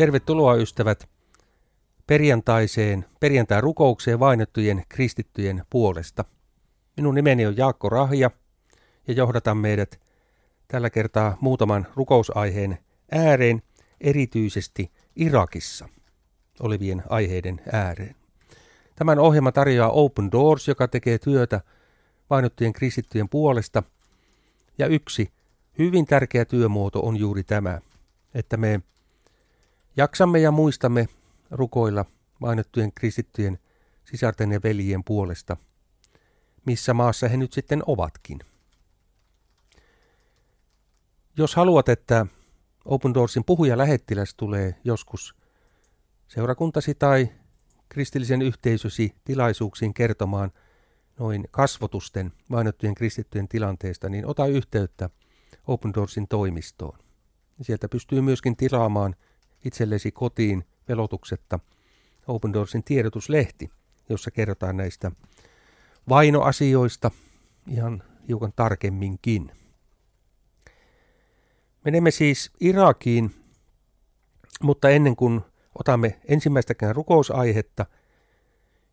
Tervetuloa ystävät perjantaiseen, perjantai rukoukseen vainottujen kristittyjen puolesta. Minun nimeni on Jaakko Rahja ja johdatan meidät tällä kertaa muutaman rukousaiheen ääreen, erityisesti Irakissa olevien aiheiden ääreen. Tämän ohjelma tarjoaa Open Doors, joka tekee työtä vainottujen kristittyjen puolesta. Ja yksi hyvin tärkeä työmuoto on juuri tämä, että me jaksamme ja muistamme rukoilla vainottujen kristittyjen sisarten ja veljien puolesta, missä maassa he nyt sitten ovatkin. Jos haluat, että Open Doorsin puhuja lähettiläs tulee joskus seurakuntasi tai kristillisen yhteisösi tilaisuuksiin kertomaan noin kasvotusten vainottujen kristittyjen tilanteesta, niin ota yhteyttä Open Doorsin toimistoon. Sieltä pystyy myöskin tilaamaan itsellesi kotiin velotuksetta Open Doorsin tiedotuslehti, jossa kerrotaan näistä vainoasioista ihan hiukan tarkemminkin. Menemme siis Irakiin, mutta ennen kuin otamme ensimmäistäkään rukousaihetta,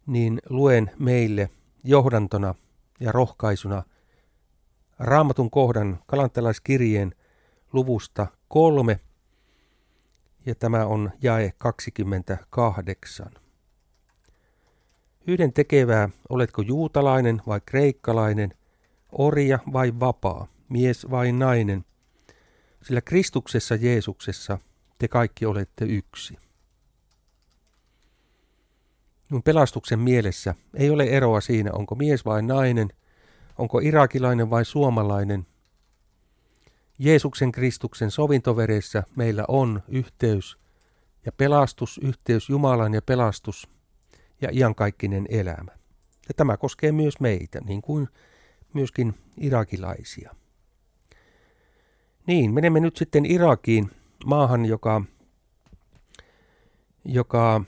niin luen meille johdantona ja rohkaisuna raamatun kohdan kalantalaiskirjeen luvusta kolme, ja tämä on jae 28. Yhden tekevää, oletko juutalainen vai kreikkalainen, orja vai vapaa, mies vai nainen, sillä Kristuksessa Jeesuksessa te kaikki olette yksi. Minun pelastuksen mielessä ei ole eroa siinä, onko mies vai nainen, onko irakilainen vai suomalainen. Jeesuksen Kristuksen sovintoveressä meillä on yhteys ja pelastus, yhteys Jumalan ja pelastus ja iankaikkinen elämä. Ja tämä koskee myös meitä, niin kuin myöskin irakilaisia. Niin, menemme nyt sitten Irakiin, maahan, joka, joka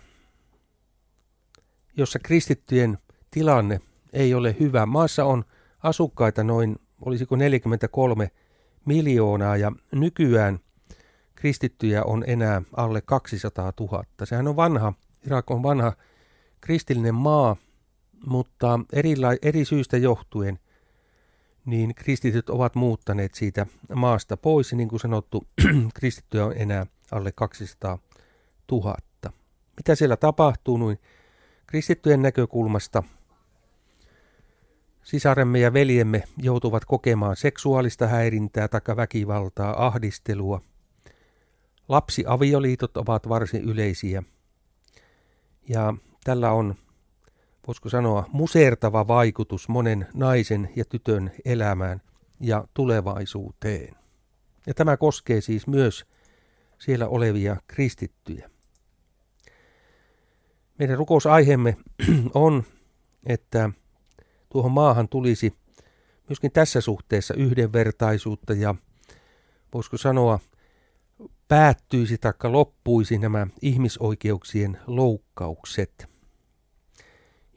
jossa kristittyjen tilanne ei ole hyvä. Maassa on asukkaita noin, olisiko 43 miljoonaa ja nykyään kristittyjä on enää alle 200 000. Sehän on vanha, Irak on vanha kristillinen maa, mutta eri, eri syistä johtuen niin kristityt ovat muuttaneet siitä maasta pois. Ja niin kuin sanottu, kristittyjä on enää alle 200 000. Mitä siellä tapahtuu? Niin Kristittyjen näkökulmasta sisaremme ja veljemme joutuvat kokemaan seksuaalista häirintää tai väkivaltaa, ahdistelua. Lapsiavioliitot ovat varsin yleisiä. Ja tällä on, voisiko sanoa, musertava vaikutus monen naisen ja tytön elämään ja tulevaisuuteen. Ja tämä koskee siis myös siellä olevia kristittyjä. Meidän rukousaiheemme on, että tuohon maahan tulisi myöskin tässä suhteessa yhdenvertaisuutta ja voisiko sanoa päättyisi tai loppuisi nämä ihmisoikeuksien loukkaukset,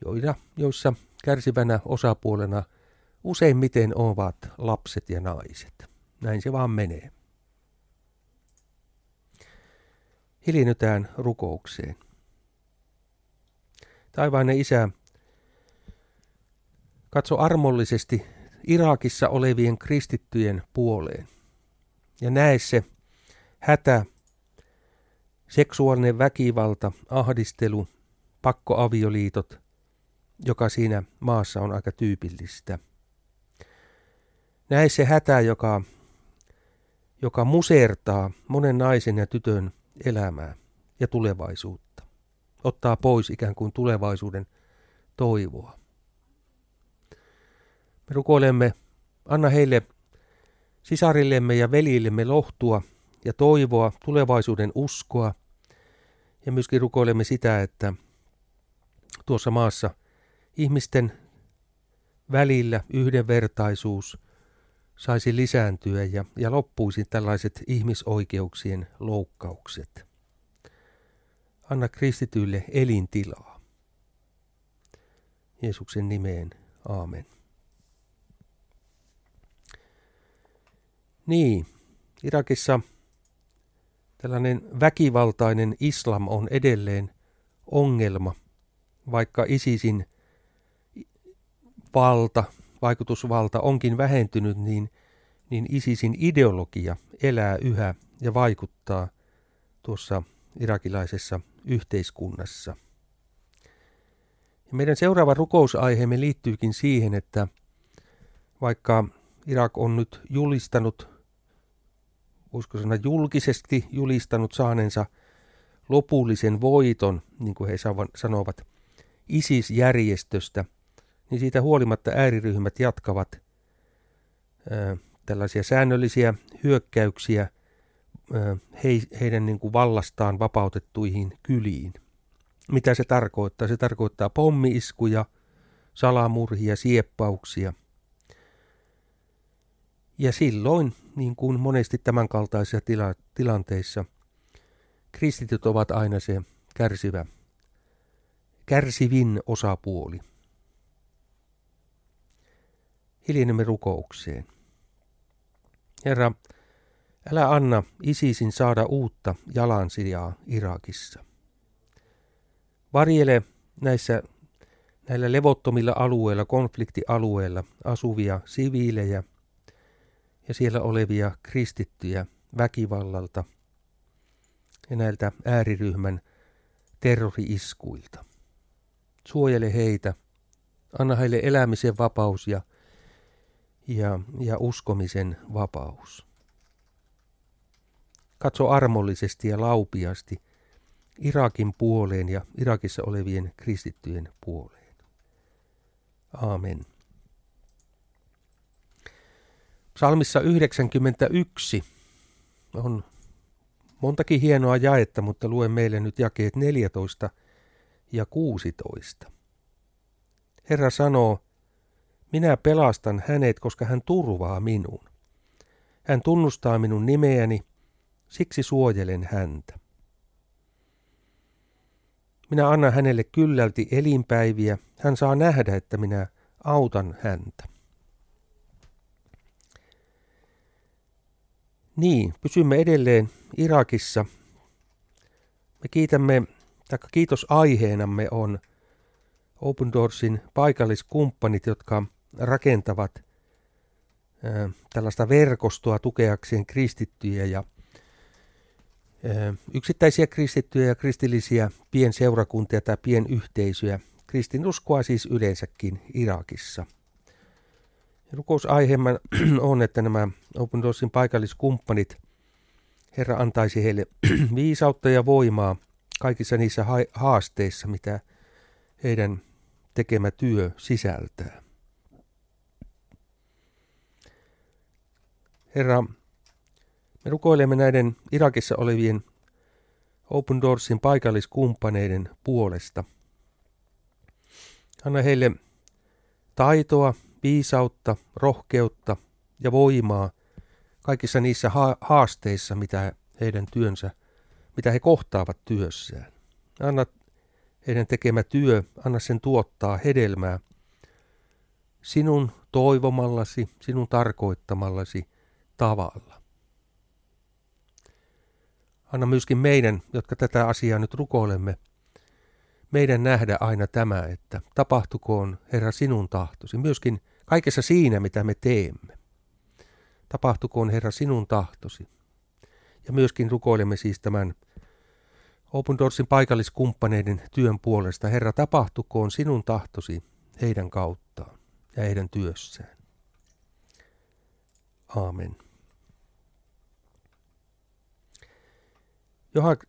joida, joissa kärsivänä osapuolena useimmiten ovat lapset ja naiset. Näin se vaan menee. Hiljennytään rukoukseen. Taivainen isä, katso armollisesti Irakissa olevien kristittyjen puoleen ja näe se hätä, seksuaalinen väkivalta, ahdistelu, pakkoavioliitot, joka siinä maassa on aika tyypillistä. Näe se hätä, joka, joka musertaa monen naisen ja tytön elämää ja tulevaisuutta ottaa pois ikään kuin tulevaisuuden toivoa. Me rukoilemme, anna heille sisarillemme ja veljillemme lohtua ja toivoa, tulevaisuuden uskoa. Ja myöskin rukoilemme sitä, että tuossa maassa ihmisten välillä yhdenvertaisuus saisi lisääntyä ja, ja loppuisi tällaiset ihmisoikeuksien loukkaukset. Anna kristityille elintilaa. Jeesuksen nimeen. Aamen. Niin, Irakissa tällainen väkivaltainen islam on edelleen ongelma, vaikka ISISin valta, vaikutusvalta onkin vähentynyt, niin, niin ISISin ideologia elää yhä ja vaikuttaa tuossa irakilaisessa yhteiskunnassa. Ja meidän seuraava rukousaiheemme liittyykin siihen, että vaikka Irak on nyt julistanut, voisiko sanoa julkisesti julistanut saaneensa lopullisen voiton, niin kuin he sanovat, ISIS-järjestöstä, niin siitä huolimatta ääriryhmät jatkavat ää, tällaisia säännöllisiä hyökkäyksiä ää, he, heidän niin kuin vallastaan vapautettuihin kyliin. Mitä se tarkoittaa? Se tarkoittaa pommiiskuja, salamurhia, sieppauksia. Ja silloin, niin kuin monesti tämänkaltaisissa tila- tilanteissa, kristityt ovat aina se kärsivä, kärsivin osapuoli. Hiljenemme rukoukseen. Herra, älä anna ISISin saada uutta jalansijaa Irakissa. Varjele näissä näillä levottomilla alueilla, konfliktialueilla asuvia siviilejä ja siellä olevia kristittyjä väkivallalta ja näiltä ääriryhmän terroriiskuilta. Suojele heitä, anna heille elämisen vapaus ja, ja, ja uskomisen vapaus. Katso armollisesti ja laupiasti – Irakin puoleen ja Irakissa olevien kristittyjen puoleen. Aamen. Psalmissa 91 on montakin hienoa jaetta, mutta luen meille nyt jakeet 14 ja 16. Herra sanoo, minä pelastan hänet, koska hän turvaa minun. Hän tunnustaa minun nimeäni, siksi suojelen häntä. Minä annan hänelle kyllälti elinpäiviä. Hän saa nähdä, että minä autan häntä. Niin, pysymme edelleen Irakissa. Me kiitämme, tai kiitosaiheenamme on Open Doorsin paikalliskumppanit, jotka rakentavat tällaista verkostoa tukeakseen kristittyjä ja yksittäisiä kristittyjä ja kristillisiä pienseurakuntia tai pienyhteisöjä, kristinuskoa siis yleensäkin Irakissa. Rukousaiheemme on, että nämä Open Doorsin paikalliskumppanit, Herra antaisi heille viisautta ja voimaa kaikissa niissä haasteissa, mitä heidän tekemä työ sisältää. Herra, me rukoilemme näiden Irakissa olevien Open Doorsin paikalliskumppaneiden puolesta. Anna heille taitoa, viisautta, rohkeutta ja voimaa kaikissa niissä haasteissa, mitä heidän työnsä, mitä he kohtaavat työssään. Anna heidän tekemä työ, anna sen tuottaa hedelmää sinun toivomallasi, sinun tarkoittamallasi tavalla. Anna myöskin meidän, jotka tätä asiaa nyt rukoilemme, meidän nähdä aina tämä, että tapahtukoon Herra sinun tahtosi, myöskin kaikessa siinä, mitä me teemme. Tapahtukoon Herra sinun tahtosi. Ja myöskin rukoilemme siis tämän Open Doorsin paikalliskumppaneiden työn puolesta. Herra, tapahtukoon sinun tahtosi heidän kauttaan ja heidän työssään. Aamen.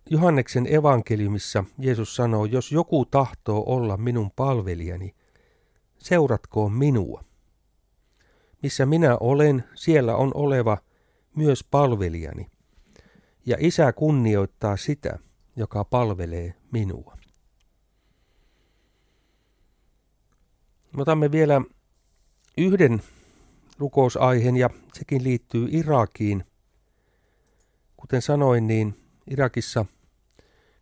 Johanneksen evankeliumissa Jeesus sanoo, jos joku tahtoo olla minun palvelijani, seuratkoon minua. Missä minä olen, siellä on oleva myös palvelijani. Ja isä kunnioittaa sitä, joka palvelee minua. Me otamme vielä yhden rukousaiheen ja sekin liittyy Irakiin. Kuten sanoin, niin Irakissa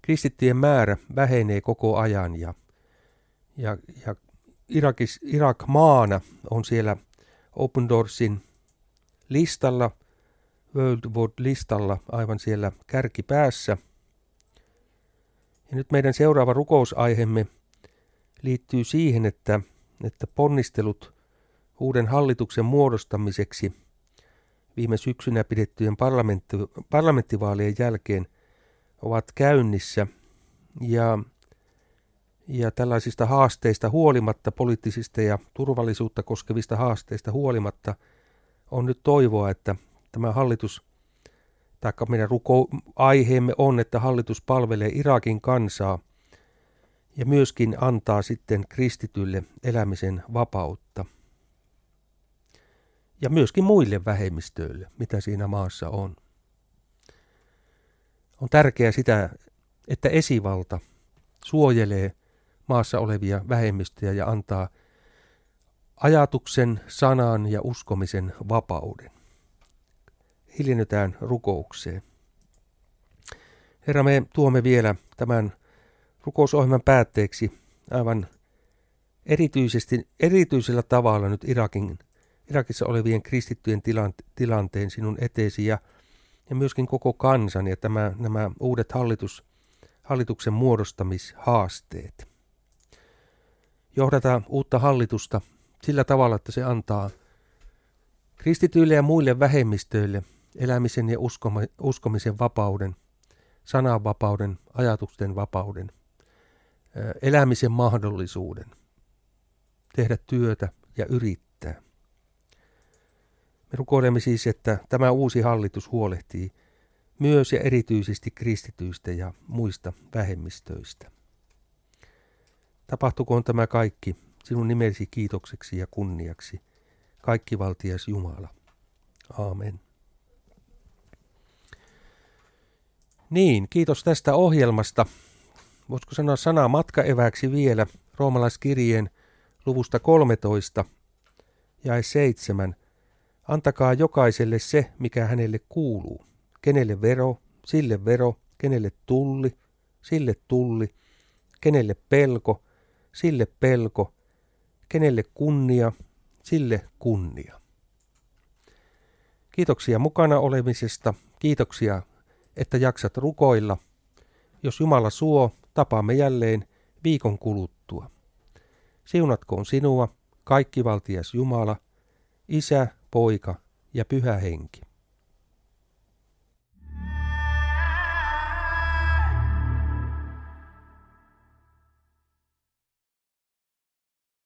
kristittyjen määrä vähenee koko ajan ja, ja, ja Irakis, Irak maana on siellä Open Doorsin listalla World Watch-listalla aivan siellä kärkipäässä. Ja nyt meidän seuraava rukousaiheemme liittyy siihen, että, että ponnistelut uuden hallituksen muodostamiseksi viime syksynä pidettyjen parlamentti, parlamenttivaalien jälkeen ovat käynnissä. Ja, ja tällaisista haasteista huolimatta, poliittisista ja turvallisuutta koskevista haasteista huolimatta, on nyt toivoa, että tämä hallitus, tai meidän ruko-aiheemme on, että hallitus palvelee Irakin kansaa ja myöskin antaa sitten kristitylle elämisen vapautta. Ja myöskin muille vähemmistöille, mitä siinä maassa on. On tärkeää sitä, että esivalta suojelee maassa olevia vähemmistöjä ja antaa ajatuksen, sanan ja uskomisen vapauden hiljennytään rukoukseen. Herra, me tuomme vielä tämän rukousohjelman päätteeksi aivan erityisesti, erityisellä tavalla nyt Irakin, Irakissa olevien kristittyjen tilanteen sinun eteesi ja, ja myöskin koko kansan ja tämä, nämä uudet hallitus, hallituksen muodostamishaasteet. Johdata uutta hallitusta sillä tavalla, että se antaa kristityille ja muille vähemmistöille elämisen ja uskomisen vapauden, sananvapauden, ajatusten vapauden, elämisen mahdollisuuden, tehdä työtä ja yrittää. Me rukoilemme siis, että tämä uusi hallitus huolehtii myös ja erityisesti kristityistä ja muista vähemmistöistä. Tapahtukoon tämä kaikki sinun nimesi kiitokseksi ja kunniaksi, kaikkivaltias Jumala. Aamen. Niin, kiitos tästä ohjelmasta. Voisiko sanoa sanaa matkaeväksi vielä roomalaiskirjeen luvusta 13 ja 7. Antakaa jokaiselle se, mikä hänelle kuuluu. Kenelle vero, sille vero, kenelle tulli, sille tulli, kenelle pelko, sille pelko, kenelle kunnia, sille kunnia. Kiitoksia mukana olemisesta, kiitoksia että jaksat rukoilla. Jos Jumala suo, tapaamme jälleen viikon kuluttua. Siunatkoon sinua, kaikkivaltias Jumala, Isä, Poika ja Pyhä Henki.